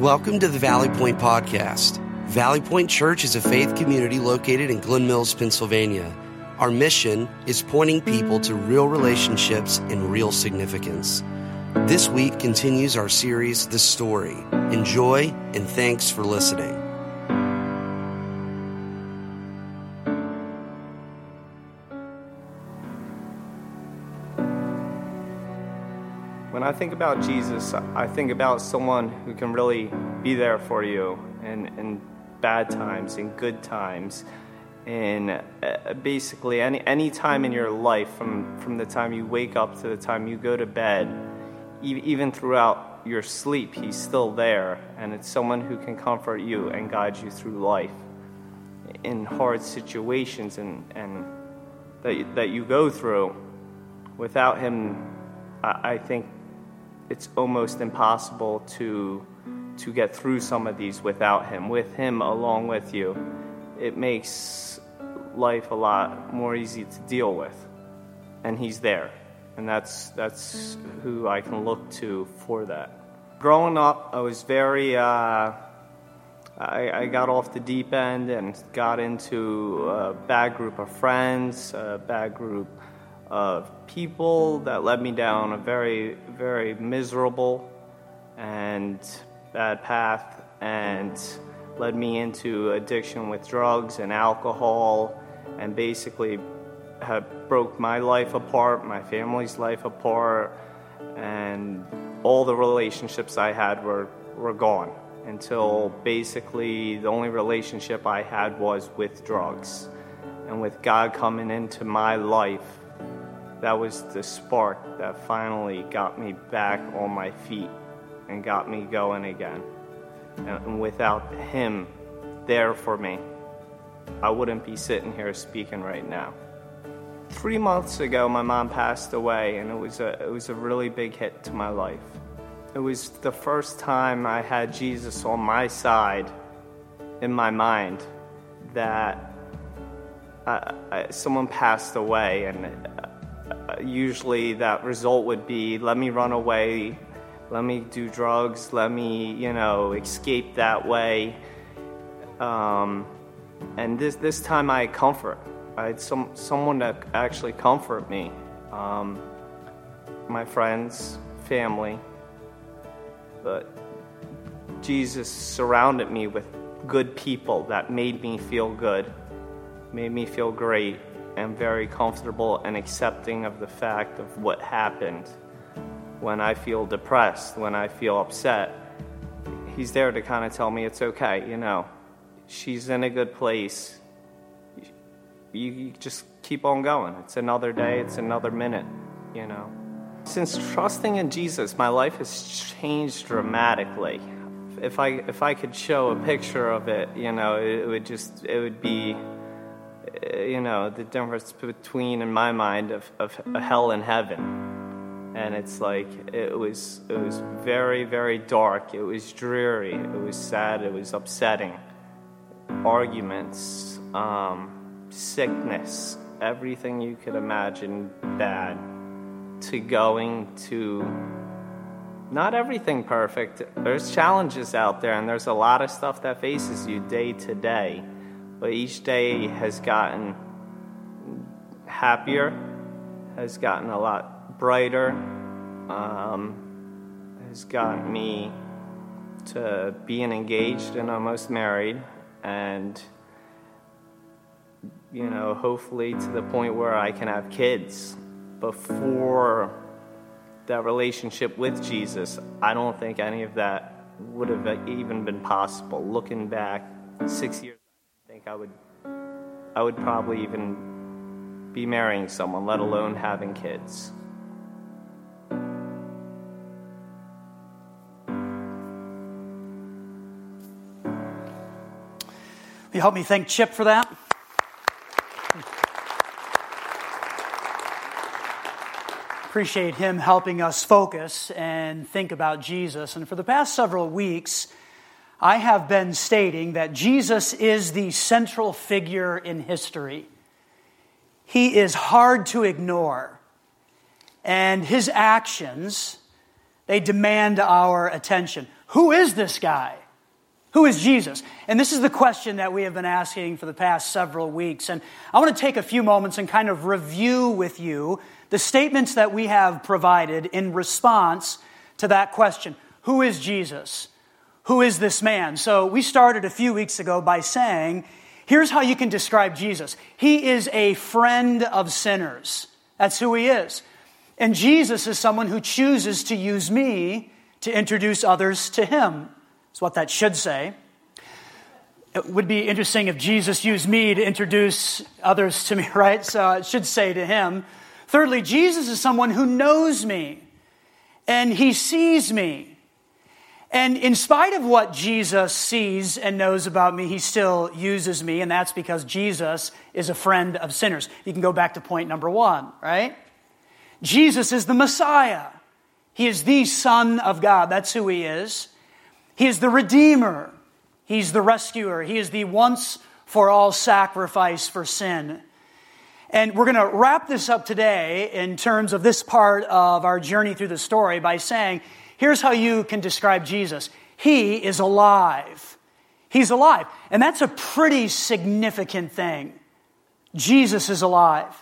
Welcome to the Valley Point Podcast. Valley Point Church is a faith community located in Glen Mills, Pennsylvania. Our mission is pointing people to real relationships and real significance. This week continues our series, The Story. Enjoy and thanks for listening. I think about Jesus, I think about someone who can really be there for you in, in bad times, in good times, in uh, basically any, any time in your life, from, from the time you wake up to the time you go to bed, even throughout your sleep, He's still there. And it's someone who can comfort you and guide you through life in hard situations and, and that, that you go through. Without Him, I, I think it's almost impossible to to get through some of these without him. With him along with you, it makes life a lot more easy to deal with. And he's there. And that's that's who I can look to for that. Growing up, I was very uh, I, I, got off the deep end and got into a bad group of friends, a bad group of people that led me down a very, very miserable and bad path and led me into addiction with drugs and alcohol and basically have broke my life apart, my family's life apart, and all the relationships I had were, were gone until basically the only relationship I had was with drugs. And with God coming into my life, that was the spark that finally got me back on my feet and got me going again. And without him there for me, I wouldn't be sitting here speaking right now. Three months ago, my mom passed away, and it was a, it was a really big hit to my life. It was the first time I had Jesus on my side in my mind that I, I, someone passed away, and usually that result would be let me run away, let me do drugs, let me, you know, escape that way. Um, and this, this time I had comfort. I had some, someone that actually comfort me. Um, my friends, family. But Jesus surrounded me with good people that made me feel good, made me feel great am very comfortable and accepting of the fact of what happened. When I feel depressed, when I feel upset, he's there to kind of tell me it's okay, you know. She's in a good place. You, you just keep on going. It's another day, it's another minute, you know. Since trusting in Jesus, my life has changed dramatically. If I if I could show a picture of it, you know, it would just it would be you know, the difference between, in my mind, of, of hell and heaven. And it's like it was it was very very dark. It was dreary. It was sad. It was upsetting. Arguments, um, sickness, everything you could imagine bad. To going to not everything perfect. There's challenges out there, and there's a lot of stuff that faces you day to day but each day has gotten happier, has gotten a lot brighter, um, has gotten me to being engaged and almost married, and you know, hopefully to the point where I can have kids. Before that relationship with Jesus, I don't think any of that would have even been possible. Looking back six years I would I would probably even be marrying someone, let alone having kids. Will you help me thank Chip for that? Appreciate him helping us focus and think about Jesus. And for the past several weeks, I have been stating that Jesus is the central figure in history. He is hard to ignore, and his actions, they demand our attention. Who is this guy? Who is Jesus? And this is the question that we have been asking for the past several weeks. And I want to take a few moments and kind of review with you the statements that we have provided in response to that question Who is Jesus? Who is this man? So we started a few weeks ago by saying, here's how you can describe Jesus He is a friend of sinners. That's who he is. And Jesus is someone who chooses to use me to introduce others to him. That's what that should say. It would be interesting if Jesus used me to introduce others to me, right? So it should say to him. Thirdly, Jesus is someone who knows me and he sees me. And in spite of what Jesus sees and knows about me, he still uses me, and that's because Jesus is a friend of sinners. You can go back to point number one, right? Jesus is the Messiah. He is the Son of God. That's who he is. He is the Redeemer. He's the rescuer. He is the once for all sacrifice for sin. And we're going to wrap this up today in terms of this part of our journey through the story by saying, here's how you can describe Jesus He is alive. He's alive. And that's a pretty significant thing. Jesus is alive.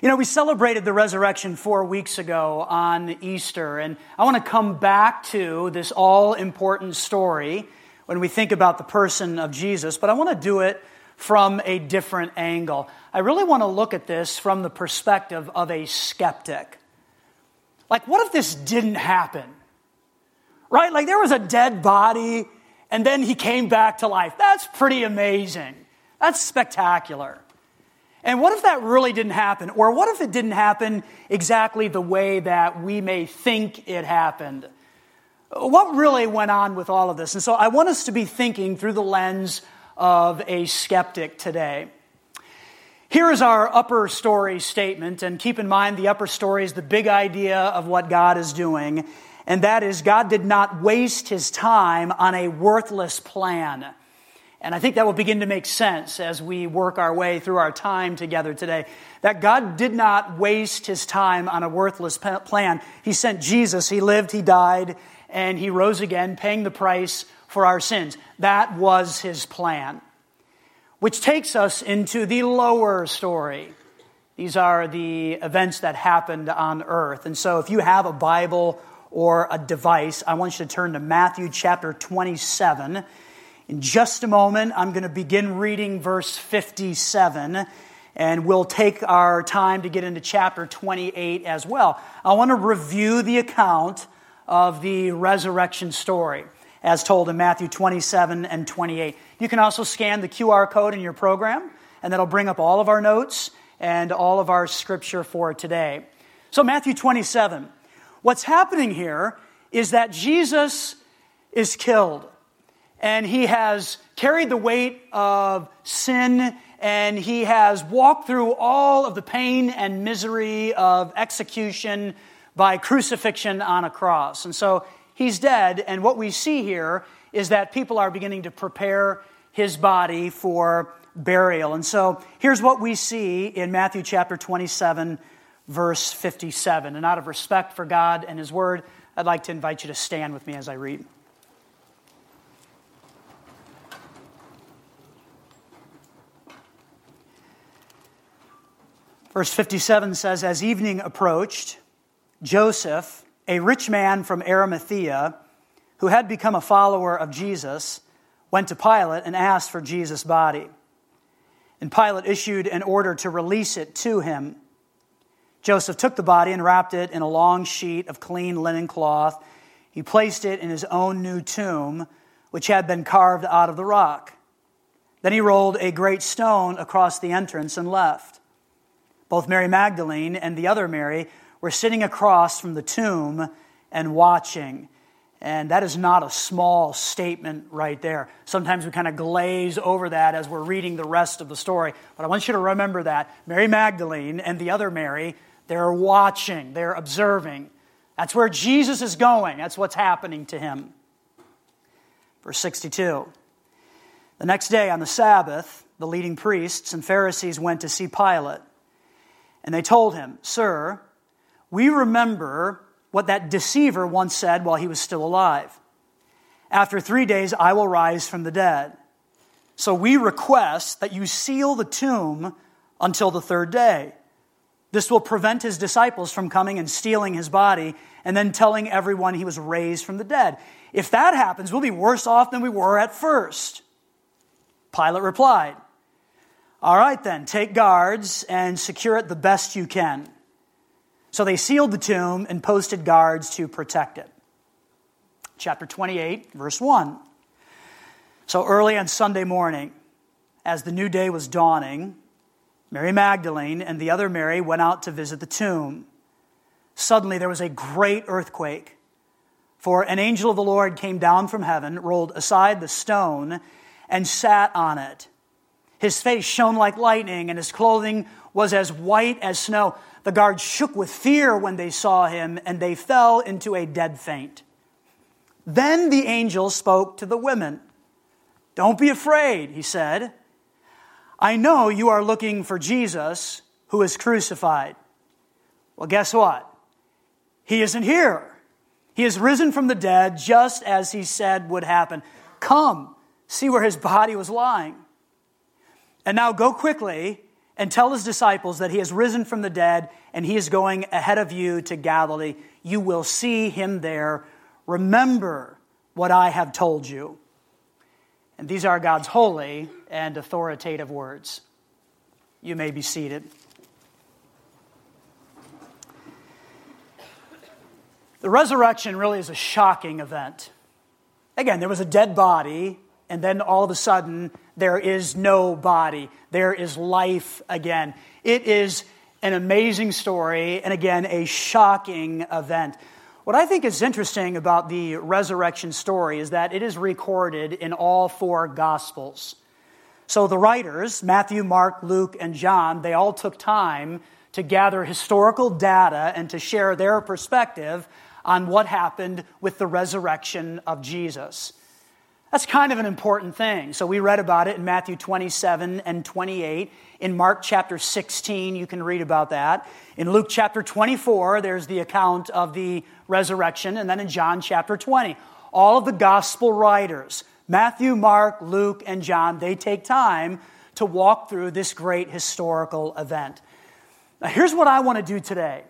You know, we celebrated the resurrection four weeks ago on Easter, and I want to come back to this all important story when we think about the person of Jesus, but I want to do it from a different angle. I really want to look at this from the perspective of a skeptic. Like, what if this didn't happen? Right? Like, there was a dead body and then he came back to life. That's pretty amazing. That's spectacular. And what if that really didn't happen? Or what if it didn't happen exactly the way that we may think it happened? What really went on with all of this? And so I want us to be thinking through the lens of a skeptic today. Here is our upper story statement, and keep in mind the upper story is the big idea of what God is doing, and that is God did not waste his time on a worthless plan. And I think that will begin to make sense as we work our way through our time together today. That God did not waste his time on a worthless plan. He sent Jesus, he lived, he died, and he rose again, paying the price for our sins. That was his plan. Which takes us into the lower story. These are the events that happened on earth. And so if you have a Bible or a device, I want you to turn to Matthew chapter 27. In just a moment, I'm going to begin reading verse 57, and we'll take our time to get into chapter 28 as well. I want to review the account of the resurrection story as told in Matthew 27 and 28. You can also scan the QR code in your program, and that'll bring up all of our notes and all of our scripture for today. So, Matthew 27. What's happening here is that Jesus is killed, and he has carried the weight of sin, and he has walked through all of the pain and misery of execution by crucifixion on a cross. And so he's dead, and what we see here is that people are beginning to prepare his body for burial. And so here's what we see in Matthew chapter 27, verse 57. And out of respect for God and his word, I'd like to invite you to stand with me as I read. Verse 57 says, As evening approached, Joseph, a rich man from Arimathea who had become a follower of Jesus went to Pilate and asked for Jesus' body. And Pilate issued an order to release it to him. Joseph took the body and wrapped it in a long sheet of clean linen cloth. He placed it in his own new tomb, which had been carved out of the rock. Then he rolled a great stone across the entrance and left. Both Mary Magdalene and the other Mary were sitting across from the tomb and watching. And that is not a small statement right there. Sometimes we kind of glaze over that as we're reading the rest of the story. But I want you to remember that Mary Magdalene and the other Mary, they're watching, they're observing. That's where Jesus is going, that's what's happening to him. Verse 62. The next day on the Sabbath, the leading priests and Pharisees went to see Pilate. And they told him, Sir, we remember what that deceiver once said while he was still alive. After three days, I will rise from the dead. So we request that you seal the tomb until the third day. This will prevent his disciples from coming and stealing his body and then telling everyone he was raised from the dead. If that happens, we'll be worse off than we were at first. Pilate replied, All right, then, take guards and secure it the best you can. So they sealed the tomb and posted guards to protect it. Chapter 28, verse 1. So early on Sunday morning, as the new day was dawning, Mary Magdalene and the other Mary went out to visit the tomb. Suddenly there was a great earthquake, for an angel of the Lord came down from heaven, rolled aside the stone, and sat on it. His face shone like lightning, and his clothing was as white as snow. The guards shook with fear when they saw him, and they fell into a dead faint. Then the angel spoke to the women. Don't be afraid, he said. I know you are looking for Jesus who is crucified. Well, guess what? He isn't here. He is risen from the dead just as he said would happen. Come, see where his body was lying. And now go quickly and tell his disciples that he has risen from the dead and he is going ahead of you to Galilee. You will see him there. Remember what I have told you. And these are God's holy and authoritative words. You may be seated. The resurrection really is a shocking event. Again, there was a dead body, and then all of a sudden, there is no body. There is life again. It is an amazing story, and again, a shocking event. What I think is interesting about the resurrection story is that it is recorded in all four Gospels. So the writers, Matthew, Mark, Luke, and John, they all took time to gather historical data and to share their perspective on what happened with the resurrection of Jesus. That's kind of an important thing. So we read about it in Matthew 27 and 28. In Mark chapter 16, you can read about that. In Luke chapter 24, there's the account of the resurrection. And then in John chapter 20, all of the gospel writers, Matthew, Mark, Luke, and John, they take time to walk through this great historical event. Now, here's what I want to do today.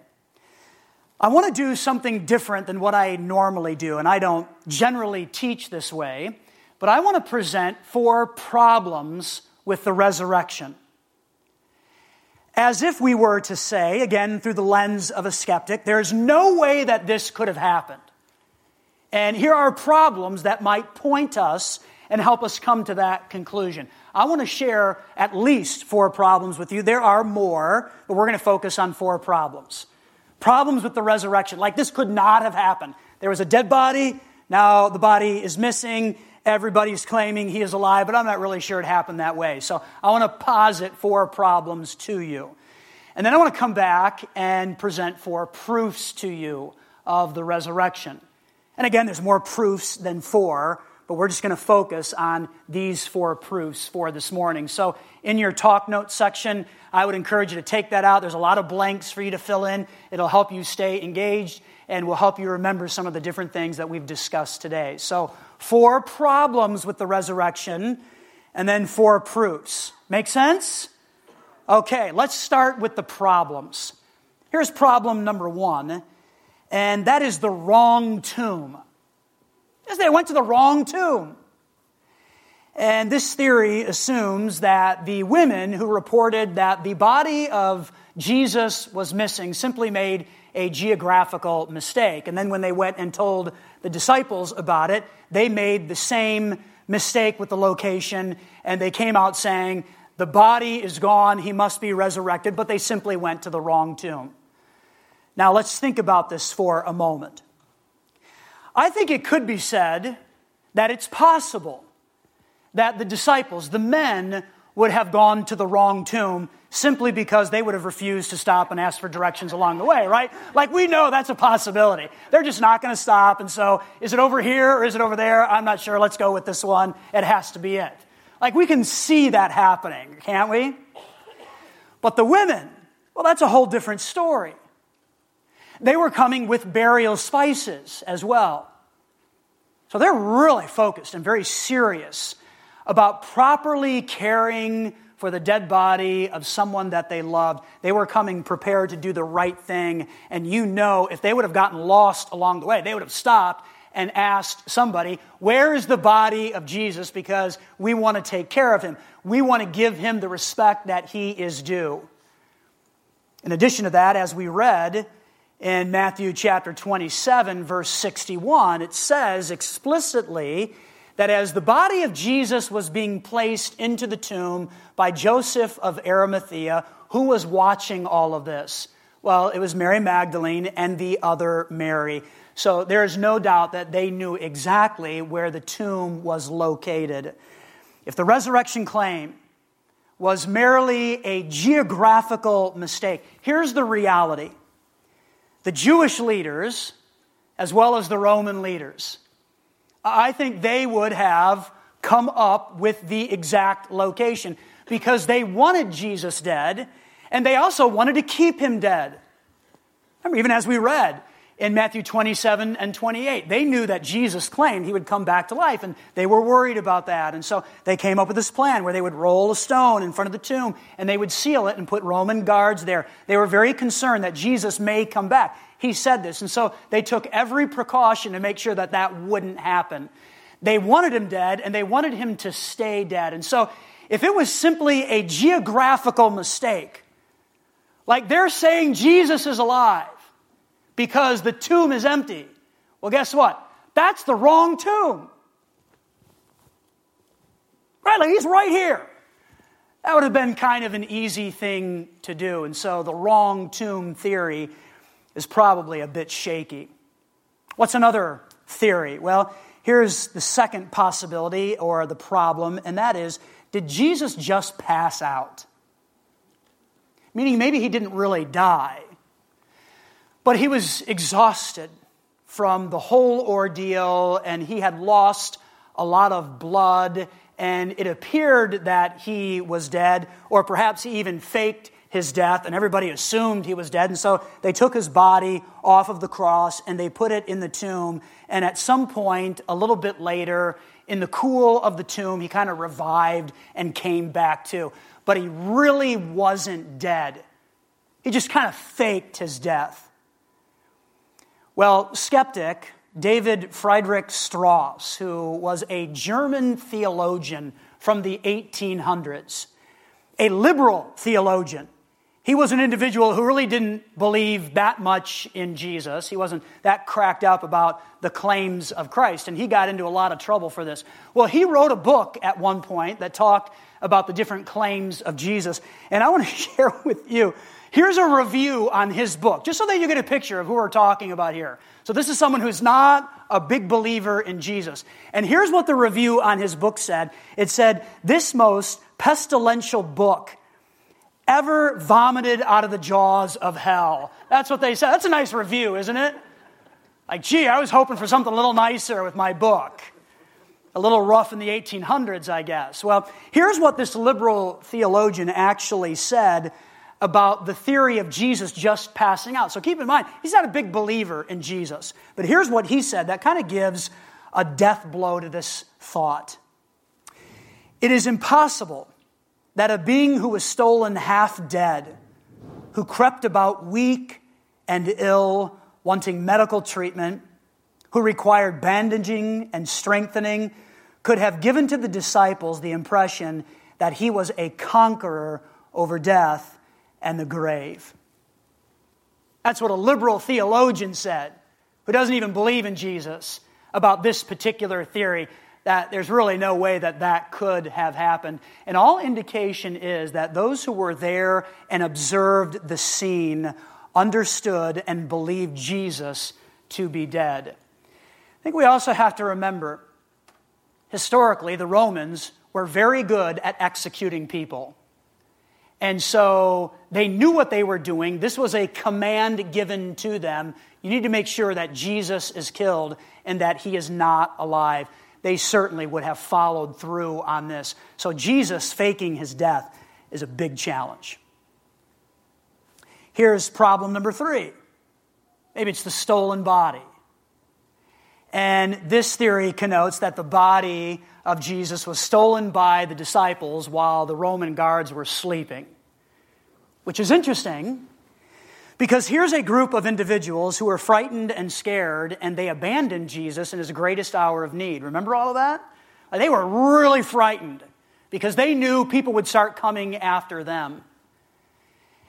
I want to do something different than what I normally do, and I don't generally teach this way. But I want to present four problems with the resurrection. As if we were to say, again through the lens of a skeptic, there's no way that this could have happened. And here are problems that might point us and help us come to that conclusion. I want to share at least four problems with you. There are more, but we're going to focus on four problems. Problems with the resurrection. Like this could not have happened. There was a dead body, now the body is missing, Everybody's claiming he is alive, but I'm not really sure it happened that way. So I want to posit four problems to you. And then I want to come back and present four proofs to you of the resurrection. And again, there's more proofs than four, but we're just going to focus on these four proofs for this morning. So, in your talk notes section, I would encourage you to take that out. There's a lot of blanks for you to fill in. It'll help you stay engaged and will help you remember some of the different things that we've discussed today. So, four problems with the resurrection, and then four proofs. Make sense? Okay, let's start with the problems. Here's problem number one, and that is the wrong tomb. They went to the wrong tomb. And this theory assumes that the women who reported that the body of Jesus was missing simply made a geographical mistake. And then when they went and told the disciples about it, they made the same mistake with the location and they came out saying, The body is gone, he must be resurrected, but they simply went to the wrong tomb. Now let's think about this for a moment. I think it could be said that it's possible that the disciples, the men, would have gone to the wrong tomb simply because they would have refused to stop and ask for directions along the way, right? Like we know that's a possibility. They're just not going to stop. And so, is it over here or is it over there? I'm not sure. Let's go with this one. It has to be it. Like we can see that happening, can't we? But the women, well, that's a whole different story. They were coming with burial spices as well. So they're really focused and very serious about properly caring for the dead body of someone that they loved. They were coming prepared to do the right thing. And you know, if they would have gotten lost along the way, they would have stopped and asked somebody, Where is the body of Jesus? Because we want to take care of him. We want to give him the respect that he is due. In addition to that, as we read in Matthew chapter 27, verse 61, it says explicitly that as the body of Jesus was being placed into the tomb by Joseph of Arimathea, who was watching all of this? Well, it was Mary Magdalene and the other Mary. So there is no doubt that they knew exactly where the tomb was located. If the resurrection claim was merely a geographical mistake, here's the reality the Jewish leaders, as well as the Roman leaders, I think they would have come up with the exact location because they wanted Jesus dead and they also wanted to keep him dead. Remember, even as we read, in Matthew 27 and 28. They knew that Jesus claimed he would come back to life, and they were worried about that. And so they came up with this plan where they would roll a stone in front of the tomb and they would seal it and put Roman guards there. They were very concerned that Jesus may come back. He said this, and so they took every precaution to make sure that that wouldn't happen. They wanted him dead, and they wanted him to stay dead. And so, if it was simply a geographical mistake, like they're saying Jesus is alive, because the tomb is empty. Well, guess what? That's the wrong tomb. Right? Like he's right here. That would have been kind of an easy thing to do. And so the wrong tomb theory is probably a bit shaky. What's another theory? Well, here's the second possibility or the problem, and that is did Jesus just pass out? Meaning maybe he didn't really die. But he was exhausted from the whole ordeal, and he had lost a lot of blood, and it appeared that he was dead, or perhaps he even faked his death, and everybody assumed he was dead. And so they took his body off of the cross and they put it in the tomb. And at some point, a little bit later, in the cool of the tomb, he kind of revived and came back to. But he really wasn't dead. He just kind of faked his death. Well, skeptic David Friedrich Strauss, who was a German theologian from the 1800s, a liberal theologian. He was an individual who really didn't believe that much in Jesus. He wasn't that cracked up about the claims of Christ, and he got into a lot of trouble for this. Well, he wrote a book at one point that talked about the different claims of Jesus, and I want to share with you Here's a review on his book, just so that you get a picture of who we're talking about here. So, this is someone who's not a big believer in Jesus. And here's what the review on his book said it said, This most pestilential book ever vomited out of the jaws of hell. That's what they said. That's a nice review, isn't it? Like, gee, I was hoping for something a little nicer with my book. A little rough in the 1800s, I guess. Well, here's what this liberal theologian actually said about the theory of Jesus just passing out. So keep in mind, he's not a big believer in Jesus. But here's what he said that kind of gives a death blow to this thought. It is impossible that a being who was stolen half dead, who crept about weak and ill, wanting medical treatment, who required bandaging and strengthening, could have given to the disciples the impression that he was a conqueror over death and the grave. That's what a liberal theologian said, who doesn't even believe in Jesus, about this particular theory that there's really no way that that could have happened. And all indication is that those who were there and observed the scene understood and believed Jesus to be dead. I think we also have to remember historically, the Romans were very good at executing people. And so they knew what they were doing. This was a command given to them. You need to make sure that Jesus is killed and that he is not alive. They certainly would have followed through on this. So Jesus faking his death is a big challenge. Here's problem number three maybe it's the stolen body. And this theory connotes that the body of Jesus was stolen by the disciples while the Roman guards were sleeping. Which is interesting because here's a group of individuals who are frightened and scared, and they abandoned Jesus in his greatest hour of need. Remember all of that? They were really frightened because they knew people would start coming after them.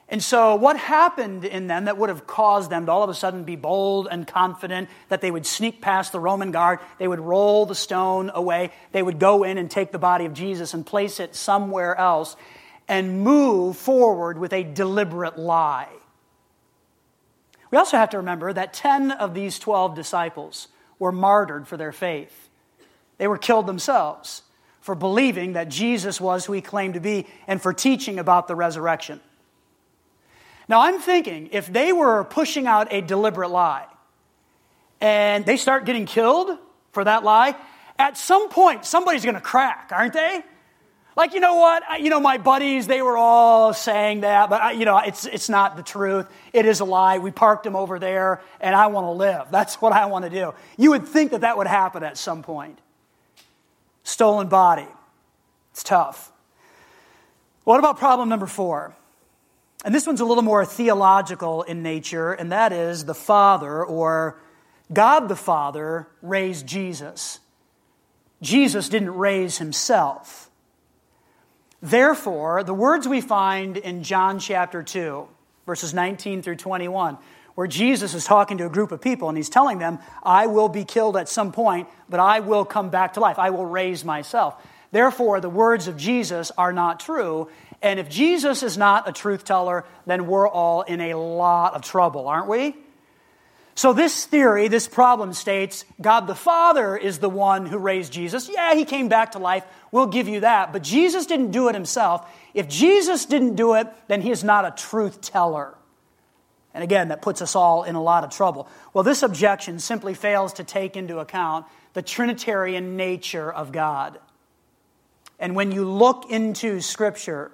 And so, what happened in them that would have caused them to all of a sudden be bold and confident that they would sneak past the Roman guard, they would roll the stone away, they would go in and take the body of Jesus and place it somewhere else and move forward with a deliberate lie? We also have to remember that 10 of these 12 disciples were martyred for their faith. They were killed themselves for believing that Jesus was who he claimed to be and for teaching about the resurrection. Now, I'm thinking if they were pushing out a deliberate lie and they start getting killed for that lie, at some point somebody's going to crack, aren't they? Like, you know what? I, you know, my buddies, they were all saying that, but, I, you know, it's, it's not the truth. It is a lie. We parked them over there, and I want to live. That's what I want to do. You would think that that would happen at some point. Stolen body. It's tough. What about problem number four? And this one's a little more theological in nature, and that is the Father or God the Father raised Jesus. Jesus didn't raise himself. Therefore, the words we find in John chapter 2, verses 19 through 21, where Jesus is talking to a group of people and he's telling them, I will be killed at some point, but I will come back to life. I will raise myself. Therefore, the words of Jesus are not true, and if Jesus is not a truth teller, then we're all in a lot of trouble, aren't we? So, this theory, this problem states God the Father is the one who raised Jesus. Yeah, he came back to life. We'll give you that. But Jesus didn't do it himself. If Jesus didn't do it, then he is not a truth teller. And again, that puts us all in a lot of trouble. Well, this objection simply fails to take into account the Trinitarian nature of God. And when you look into Scripture,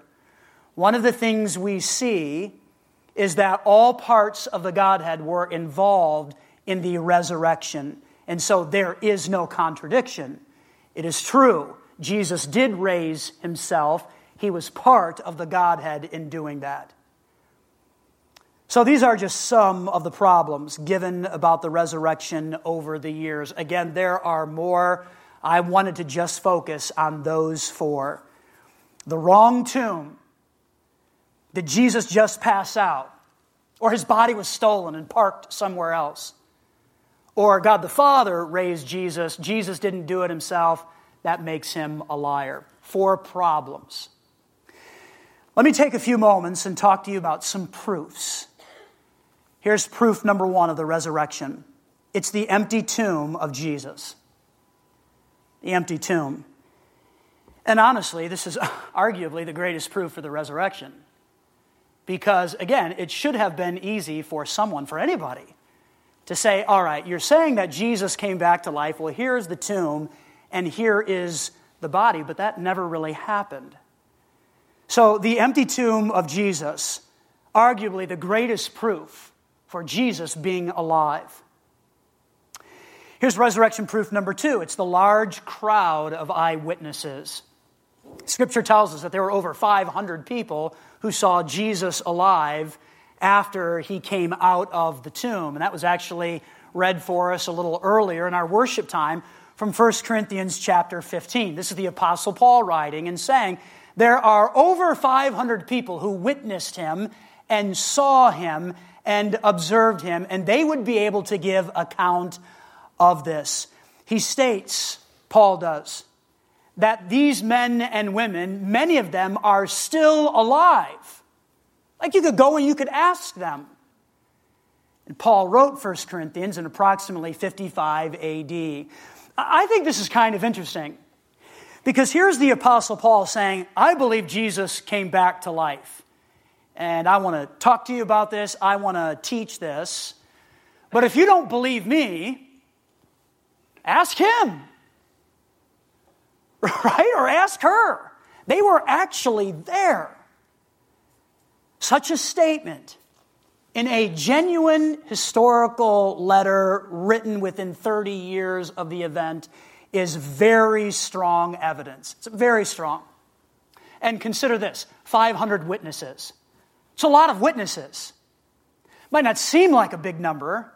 one of the things we see is that all parts of the Godhead were involved in the resurrection. And so there is no contradiction. It is true, Jesus did raise himself, he was part of the Godhead in doing that. So these are just some of the problems given about the resurrection over the years. Again, there are more. I wanted to just focus on those four. The wrong tomb did Jesus just pass out? Or his body was stolen and parked somewhere else? Or God the Father raised Jesus, Jesus didn't do it himself, that makes him a liar. Four problems. Let me take a few moments and talk to you about some proofs. Here's proof number one of the resurrection it's the empty tomb of Jesus. The empty tomb. And honestly, this is arguably the greatest proof for the resurrection. Because, again, it should have been easy for someone, for anybody, to say, all right, you're saying that Jesus came back to life. Well, here's the tomb, and here is the body, but that never really happened. So, the empty tomb of Jesus, arguably the greatest proof for Jesus being alive. Here's resurrection proof number two it's the large crowd of eyewitnesses. Scripture tells us that there were over 500 people who saw Jesus alive after he came out of the tomb. And that was actually read for us a little earlier in our worship time from 1 Corinthians chapter 15. This is the Apostle Paul writing and saying, There are over 500 people who witnessed him and saw him and observed him, and they would be able to give account of this. He states, Paul does, that these men and women, many of them are still alive. Like you could go and you could ask them. And Paul wrote 1 Corinthians in approximately 55 AD. I think this is kind of interesting because here's the Apostle Paul saying, I believe Jesus came back to life. And I want to talk to you about this, I want to teach this. But if you don't believe me, ask him. right? Or ask her. They were actually there. Such a statement in a genuine historical letter written within 30 years of the event is very strong evidence. It's very strong. And consider this 500 witnesses. It's a lot of witnesses. Might not seem like a big number,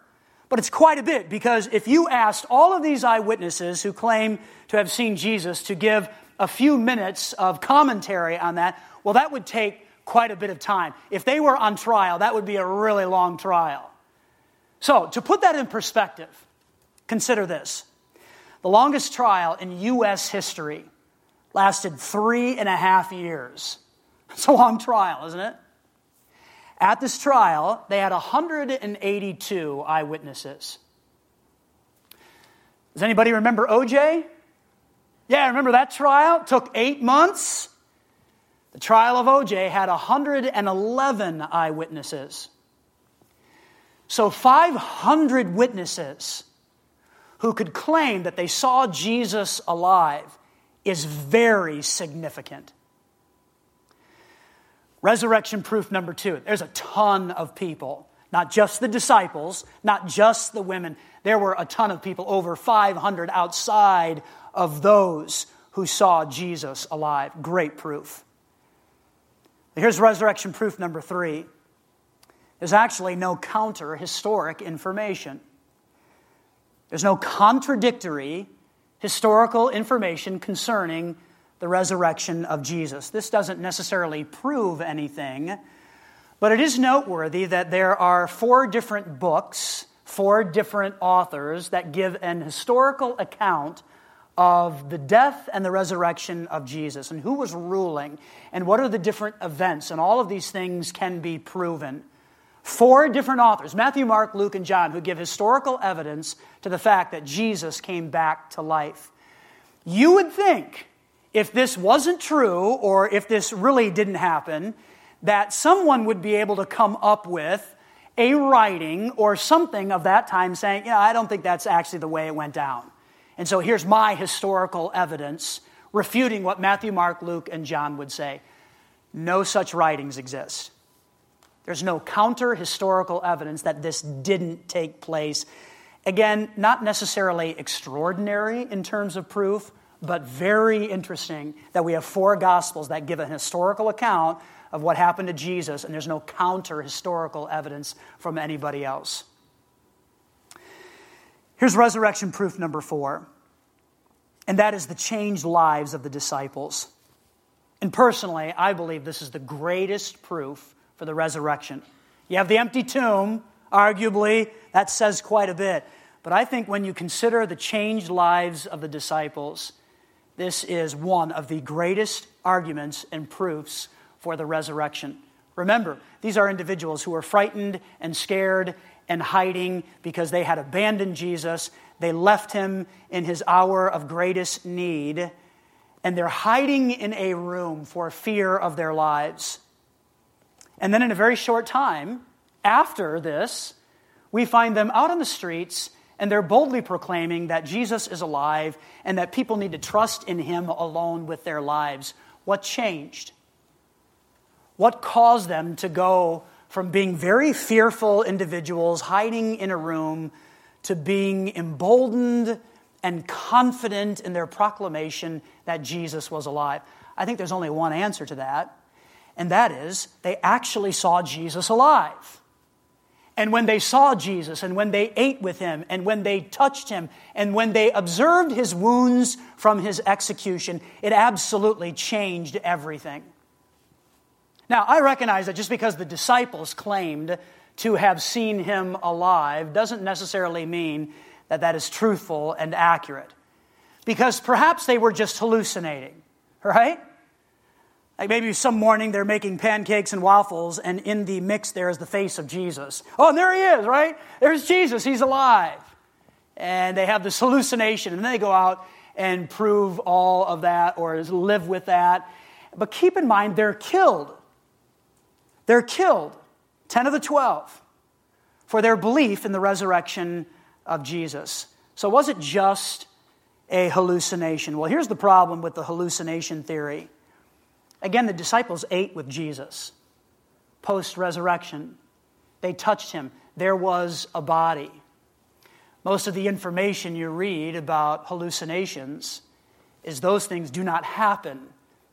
but it's quite a bit because if you asked all of these eyewitnesses who claim to have seen Jesus to give a few minutes of commentary on that, well, that would take quite a bit of time. If they were on trial, that would be a really long trial. So, to put that in perspective, consider this. The longest trial in U.S. history lasted three and a half years. It's a long trial, isn't it? At this trial, they had 182 eyewitnesses. Does anybody remember OJ? Yeah, remember that trial? It took eight months. The trial of OJ had 111 eyewitnesses. So 500 witnesses who could claim that they saw Jesus alive is very significant. Resurrection proof number two there's a ton of people, not just the disciples, not just the women. There were a ton of people, over 500 outside of those who saw Jesus alive. Great proof. Here's resurrection proof number three there's actually no counter historic information. There's no contradictory historical information concerning the resurrection of Jesus. This doesn't necessarily prove anything, but it is noteworthy that there are four different books, four different authors that give an historical account of the death and the resurrection of Jesus and who was ruling and what are the different events, and all of these things can be proven. Four different authors, Matthew, Mark, Luke, and John, who give historical evidence to the fact that Jesus came back to life. You would think, if this wasn't true, or if this really didn't happen, that someone would be able to come up with a writing or something of that time saying, Yeah, I don't think that's actually the way it went down. And so here's my historical evidence refuting what Matthew, Mark, Luke, and John would say. No such writings exist. There's no counter historical evidence that this didn't take place. Again, not necessarily extraordinary in terms of proof, but very interesting that we have four gospels that give a historical account of what happened to Jesus, and there's no counter historical evidence from anybody else. Here's resurrection proof number four, and that is the changed lives of the disciples. And personally, I believe this is the greatest proof for the resurrection. You have the empty tomb, arguably, that says quite a bit. But I think when you consider the changed lives of the disciples, this is one of the greatest arguments and proofs for the resurrection. Remember, these are individuals who are frightened and scared and hiding because they had abandoned Jesus. They left him in his hour of greatest need, and they're hiding in a room for fear of their lives. And then, in a very short time after this, we find them out on the streets and they're boldly proclaiming that Jesus is alive and that people need to trust in him alone with their lives. What changed? What caused them to go from being very fearful individuals hiding in a room to being emboldened and confident in their proclamation that Jesus was alive? I think there's only one answer to that, and that is they actually saw Jesus alive. And when they saw Jesus, and when they ate with him, and when they touched him, and when they observed his wounds from his execution, it absolutely changed everything. Now, I recognize that just because the disciples claimed to have seen him alive doesn't necessarily mean that that is truthful and accurate. Because perhaps they were just hallucinating, right? Like maybe some morning they're making pancakes and waffles, and in the mix there is the face of Jesus. Oh, and there he is, right? There's Jesus, he's alive. And they have this hallucination, and then they go out and prove all of that or live with that. But keep in mind, they're killed they're killed, 10 of the 12, for their belief in the resurrection of Jesus. So, was it just a hallucination? Well, here's the problem with the hallucination theory. Again, the disciples ate with Jesus post resurrection. they touched him. There was a body. Most of the information you read about hallucinations is those things do not happen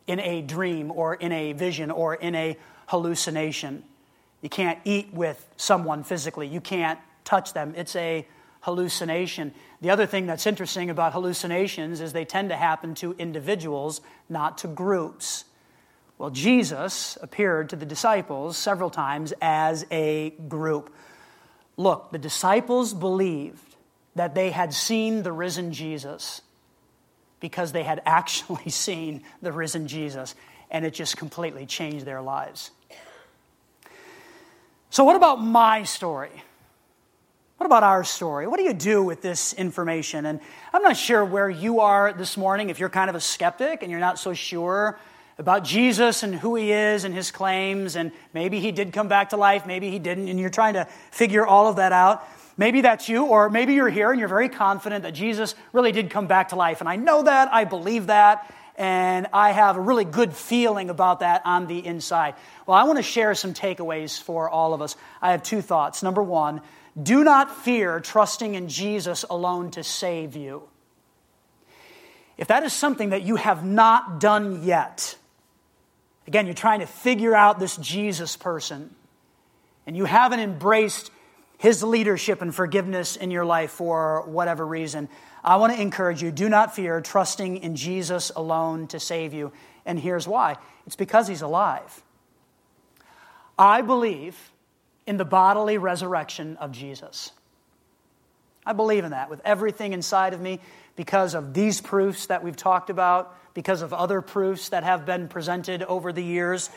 in a dream or in a vision or in a hallucination. You can't eat with someone physically, you can't touch them. It's a hallucination. The other thing that's interesting about hallucinations is they tend to happen to individuals, not to groups. Well, Jesus appeared to the disciples several times as a group. Look, the disciples believed that they had seen the risen Jesus because they had actually seen the risen Jesus, and it just completely changed their lives. So, what about my story? What about our story? What do you do with this information? And I'm not sure where you are this morning, if you're kind of a skeptic and you're not so sure about Jesus and who he is and his claims, and maybe he did come back to life, maybe he didn't, and you're trying to figure all of that out. Maybe that's you, or maybe you're here and you're very confident that Jesus really did come back to life. And I know that, I believe that, and I have a really good feeling about that on the inside. Well, I want to share some takeaways for all of us. I have two thoughts. Number one, do not fear trusting in Jesus alone to save you. If that is something that you have not done yet, again, you're trying to figure out this Jesus person, and you haven't embraced his leadership and forgiveness in your life for whatever reason, I want to encourage you do not fear trusting in Jesus alone to save you. And here's why it's because he's alive. I believe in the bodily resurrection of Jesus. I believe in that with everything inside of me because of these proofs that we've talked about, because of other proofs that have been presented over the years.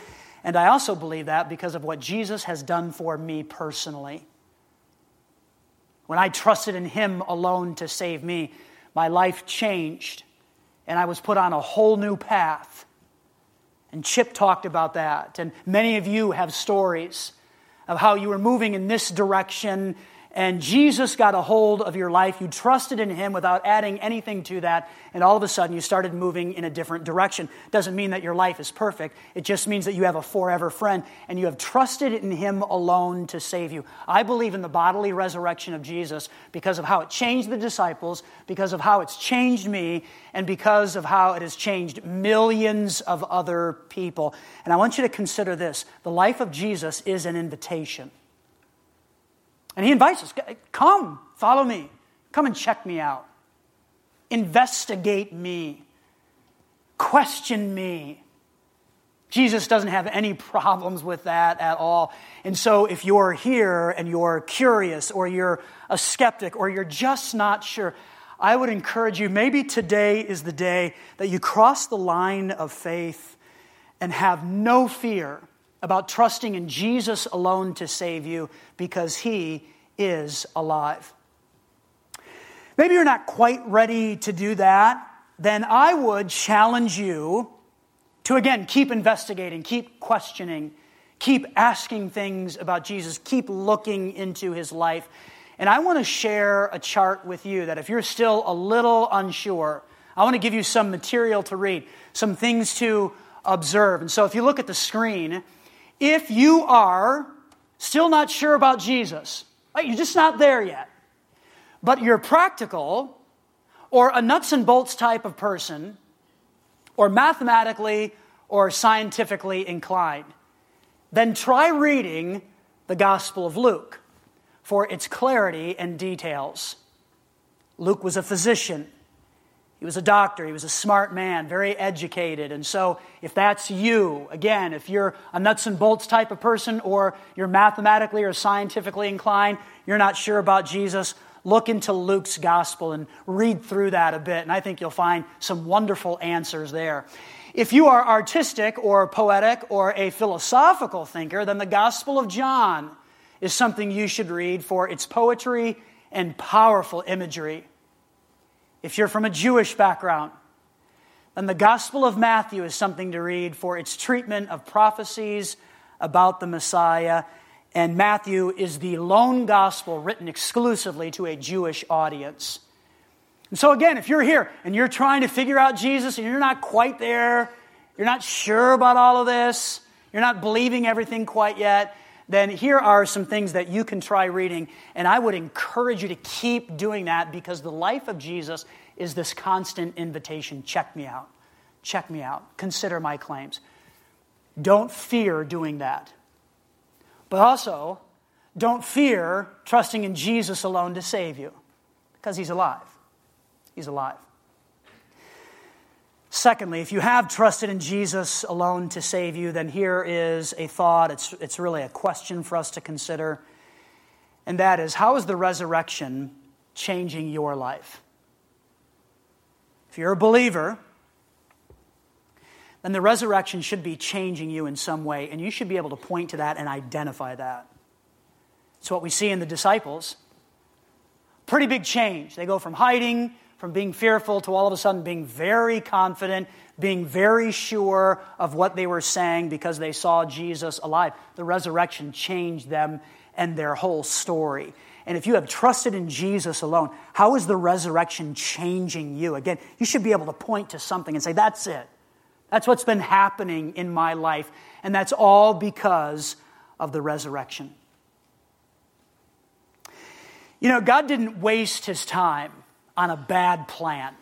And I also believe that because of what Jesus has done for me personally. When I trusted in Him alone to save me, my life changed and I was put on a whole new path. And Chip talked about that. And many of you have stories of how you were moving in this direction and Jesus got a hold of your life. You trusted in Him without adding anything to that, and all of a sudden you started moving in a different direction. Doesn't mean that your life is perfect. It just means that you have a forever friend and you have trusted in Him alone to save you. I believe in the bodily resurrection of Jesus because of how it changed the disciples, because of how it's changed me, and because of how it has changed millions of other people. And I want you to consider this the life of Jesus is an invitation. And he invites us come, follow me, come and check me out, investigate me, question me. Jesus doesn't have any problems with that at all. And so, if you're here and you're curious, or you're a skeptic, or you're just not sure, I would encourage you maybe today is the day that you cross the line of faith and have no fear about trusting in Jesus alone to save you because he is alive. Maybe you're not quite ready to do that, then I would challenge you to again keep investigating, keep questioning, keep asking things about Jesus, keep looking into his life. And I want to share a chart with you that if you're still a little unsure, I want to give you some material to read, some things to observe. And so if you look at the screen, if you are still not sure about Jesus, right, you're just not there yet, but you're practical or a nuts and bolts type of person, or mathematically or scientifically inclined, then try reading the Gospel of Luke for its clarity and details. Luke was a physician. He was a doctor. He was a smart man, very educated. And so, if that's you, again, if you're a nuts and bolts type of person or you're mathematically or scientifically inclined, you're not sure about Jesus, look into Luke's gospel and read through that a bit. And I think you'll find some wonderful answers there. If you are artistic or poetic or a philosophical thinker, then the Gospel of John is something you should read for its poetry and powerful imagery. If you're from a Jewish background, then the Gospel of Matthew is something to read for its treatment of prophecies about the Messiah. And Matthew is the lone gospel written exclusively to a Jewish audience. And so, again, if you're here and you're trying to figure out Jesus and you're not quite there, you're not sure about all of this, you're not believing everything quite yet, then here are some things that you can try reading. And I would encourage you to keep doing that because the life of Jesus is this constant invitation check me out, check me out, consider my claims. Don't fear doing that. But also, don't fear trusting in Jesus alone to save you because he's alive. He's alive. Secondly, if you have trusted in Jesus alone to save you, then here is a thought. It's, it's really a question for us to consider. And that is how is the resurrection changing your life? If you're a believer, then the resurrection should be changing you in some way, and you should be able to point to that and identify that. It's what we see in the disciples. Pretty big change. They go from hiding from being fearful to all of a sudden being very confident, being very sure of what they were saying because they saw Jesus alive. The resurrection changed them and their whole story. And if you have trusted in Jesus alone, how is the resurrection changing you? Again, you should be able to point to something and say, That's it. That's what's been happening in my life. And that's all because of the resurrection. You know, God didn't waste his time on a bad plan.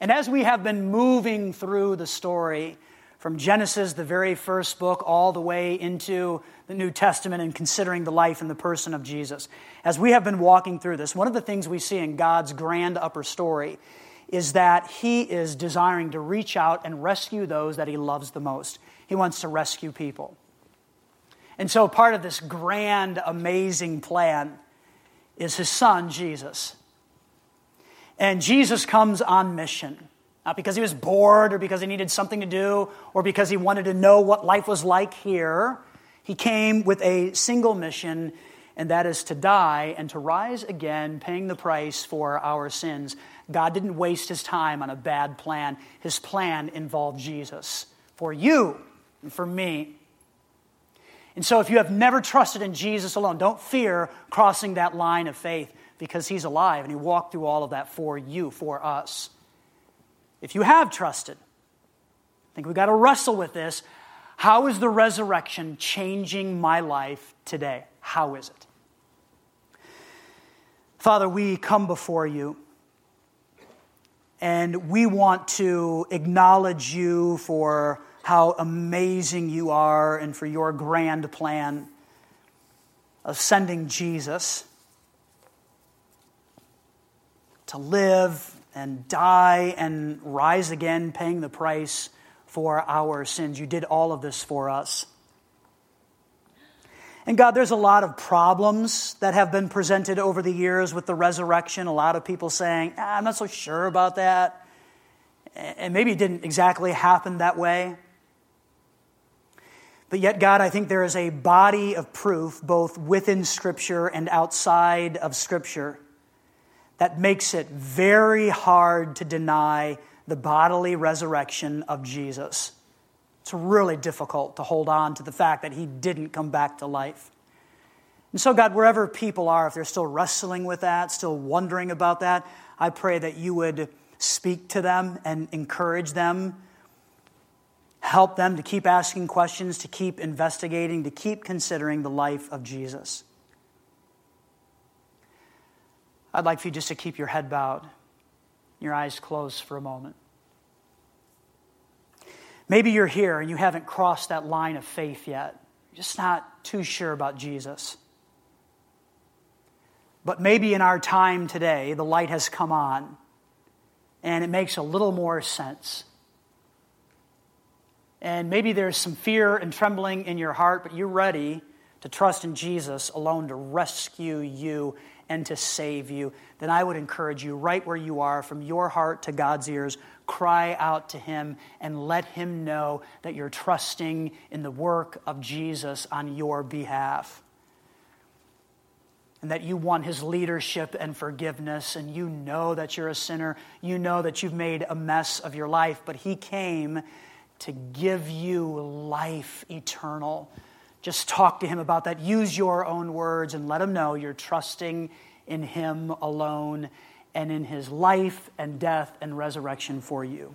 And as we have been moving through the story, from Genesis, the very first book, all the way into the New Testament and considering the life and the person of Jesus. As we have been walking through this, one of the things we see in God's grand upper story is that He is desiring to reach out and rescue those that He loves the most. He wants to rescue people. And so, part of this grand, amazing plan is His Son, Jesus. And Jesus comes on mission. Not because he was bored or because he needed something to do or because he wanted to know what life was like here. He came with a single mission, and that is to die and to rise again, paying the price for our sins. God didn't waste his time on a bad plan. His plan involved Jesus for you and for me. And so, if you have never trusted in Jesus alone, don't fear crossing that line of faith because he's alive and he walked through all of that for you, for us. If you have trusted, I think we've got to wrestle with this. How is the resurrection changing my life today? How is it? Father, we come before you and we want to acknowledge you for how amazing you are and for your grand plan of sending Jesus to live and die and rise again, paying the price for our sins. You did all of this for us. And God, there's a lot of problems that have been presented over the years with the resurrection. A lot of people saying, ah, I'm not so sure about that. And maybe it didn't exactly happen that way. But yet, God, I think there is a body of proof, both within Scripture and outside of Scripture, that makes it very hard to deny the bodily resurrection of Jesus. It's really difficult to hold on to the fact that he didn't come back to life. And so, God, wherever people are, if they're still wrestling with that, still wondering about that, I pray that you would speak to them and encourage them, help them to keep asking questions, to keep investigating, to keep considering the life of Jesus. I'd like for you just to keep your head bowed, your eyes closed for a moment. Maybe you're here and you haven't crossed that line of faith yet. You're just not too sure about Jesus. But maybe in our time today, the light has come on and it makes a little more sense. And maybe there's some fear and trembling in your heart, but you're ready to trust in Jesus alone to rescue you and to save you, then I would encourage you, right where you are, from your heart to God's ears, cry out to Him and let Him know that you're trusting in the work of Jesus on your behalf. And that you want His leadership and forgiveness, and you know that you're a sinner. You know that you've made a mess of your life, but He came to give you life eternal just talk to him about that. Use your own words and let him know you're trusting in him alone and in his life and death and resurrection for you.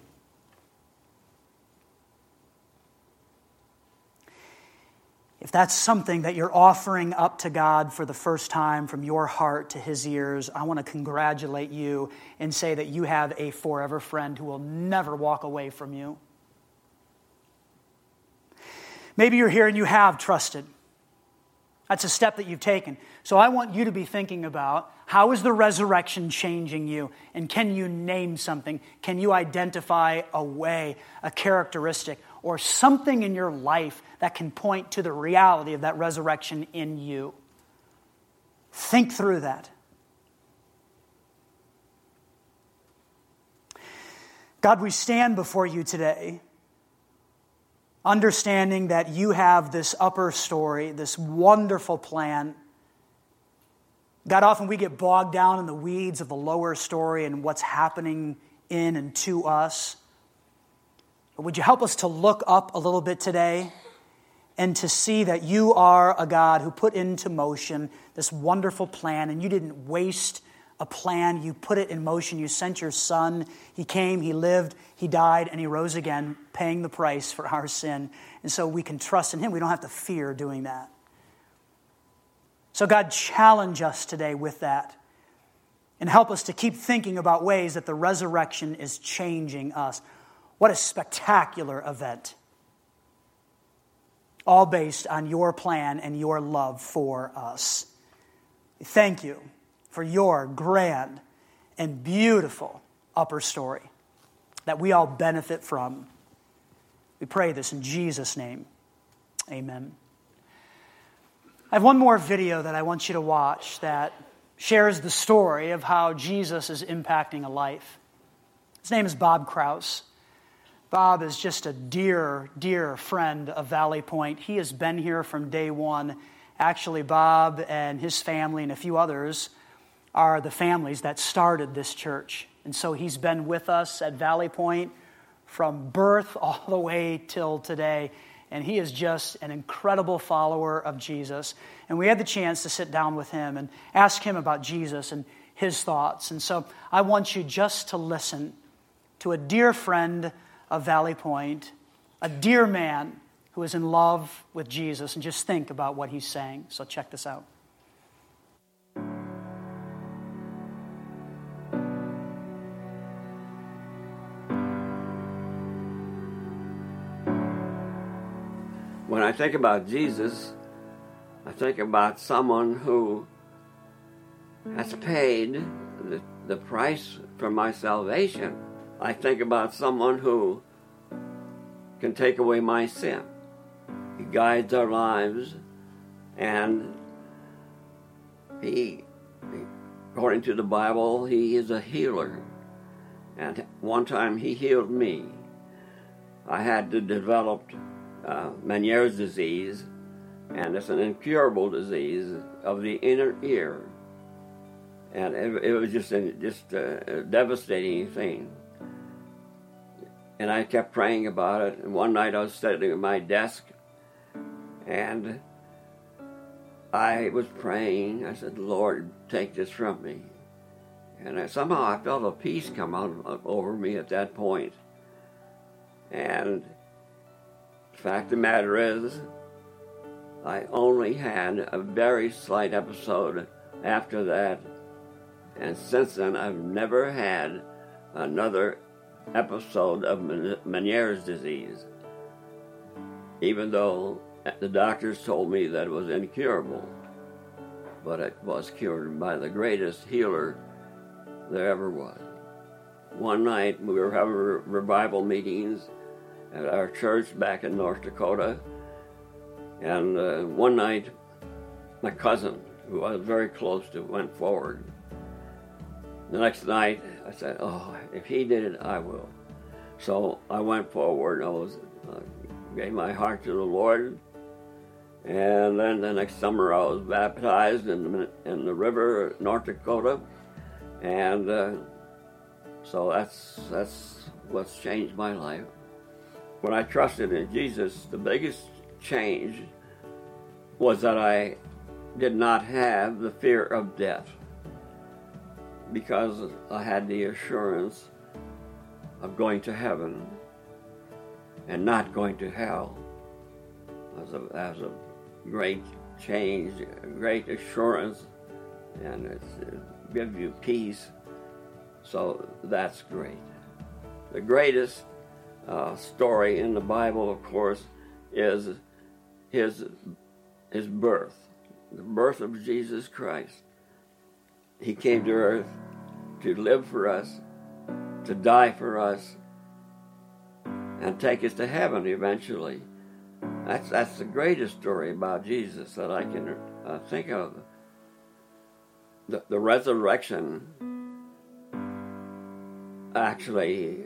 if that's something that you're offering up to God for the first time from your heart to His ears, I want to congratulate you and say that you have a forever friend who will never walk away from you. Maybe you're here and you have trusted. That's a step that you've taken. So I want you to be thinking about how is the resurrection changing you? And can you name something? Can you identify a way, a characteristic, or something in your life that can point to the reality of that resurrection in you? Think through that. God, we stand before you today understanding that you have this upper story, this wonderful plan. God, often we get bogged down in the weeds of the lower story and what's happening in and to us. But would you help us to look up a little bit today and to see that you are a God who put into motion this wonderful plan and you didn't waste a plan. You put it in motion. You sent your son. He came, he lived, he died, and he rose again, paying the price for our sin. And so we can trust in him. We don't have to fear doing that. So, God, challenge us today with that and help us to keep thinking about ways that the resurrection is changing us. What a spectacular event! All based on your plan and your love for us. Thank you for your grand and beautiful upper story that we all benefit from. We pray this in Jesus' name. Amen. I have one more video that I want you to watch that shares the story of how Jesus is impacting a life. His name is Bob Kraus. Bob is just a dear, dear friend of Valley Point. He has been here from day one. Actually, Bob and his family and a few others are the families that started this church. And so he's been with us at Valley Point from birth all the way till today. And he is just an incredible follower of Jesus. And we had the chance to sit down with him and ask him about Jesus and his thoughts. And so I want you just to listen to a dear friend of Valley Point, a dear man who is in love with Jesus, and just think about what he's saying. So check this out. When I think about Jesus, I think about someone who has paid the, the price for my salvation. I think about someone who can take away my sin. He guides our lives and he, according to the Bible, he is a healer. And one time he healed me. I had to develop uh, Meniere's disease, and it's an incurable disease of the inner ear. And it, it was just a, just a, devastating thing. And I kept praying about it. And one night I was sitting at my desk, and I was praying. I said, "Lord, take this from me." And I, somehow I felt a peace come out over me at that point. And Fact of the matter is, I only had a very slight episode after that, and since then I've never had another episode of Meniere's disease, even though the doctors told me that it was incurable. But it was cured by the greatest healer there ever was. One night we were having revival meetings at our church back in North Dakota. And uh, one night, my cousin, who I was very close to, went forward. The next night, I said, "Oh, if he did it, I will." So I went forward. and I was uh, gave my heart to the Lord, and then the next summer I was baptized in the, in the river, North Dakota, and uh, so that's that's what's changed my life when I trusted in Jesus, the biggest change was that I did not have the fear of death because I had the assurance of going to heaven and not going to hell as a, a great change, a great assurance, and it gives you peace. So that's great. The greatest uh, story in the Bible, of course, is his, his birth, the birth of Jesus Christ. He came to earth to live for us, to die for us, and take us to heaven eventually. That's, that's the greatest story about Jesus that I can uh, think of. The, the resurrection actually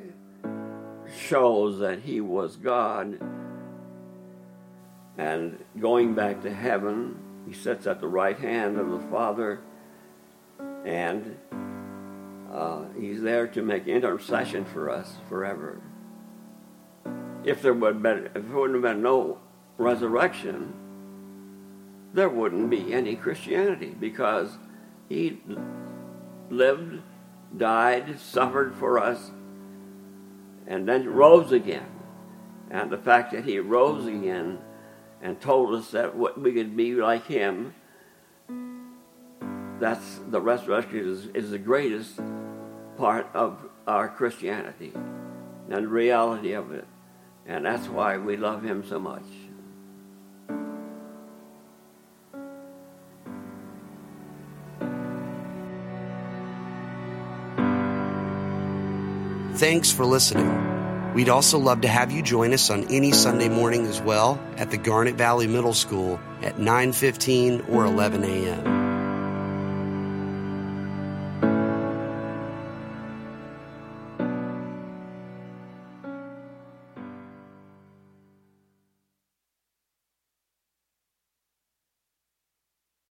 shows that he was God. And going back to heaven, he sits at the right hand of the Father, and uh, he's there to make intercession for us forever. If there would been, if there wouldn't have been no resurrection, there wouldn't be any Christianity because he lived, died, suffered for us, and then rose again. And the fact that he rose again and told us that we could be like him, that's the resurrection is, is the greatest part of our Christianity and the reality of it. And that's why we love him so much. Thanks for listening. We'd also love to have you join us on any Sunday morning as well at the Garnet Valley Middle School at 9:15 or 11 a.m.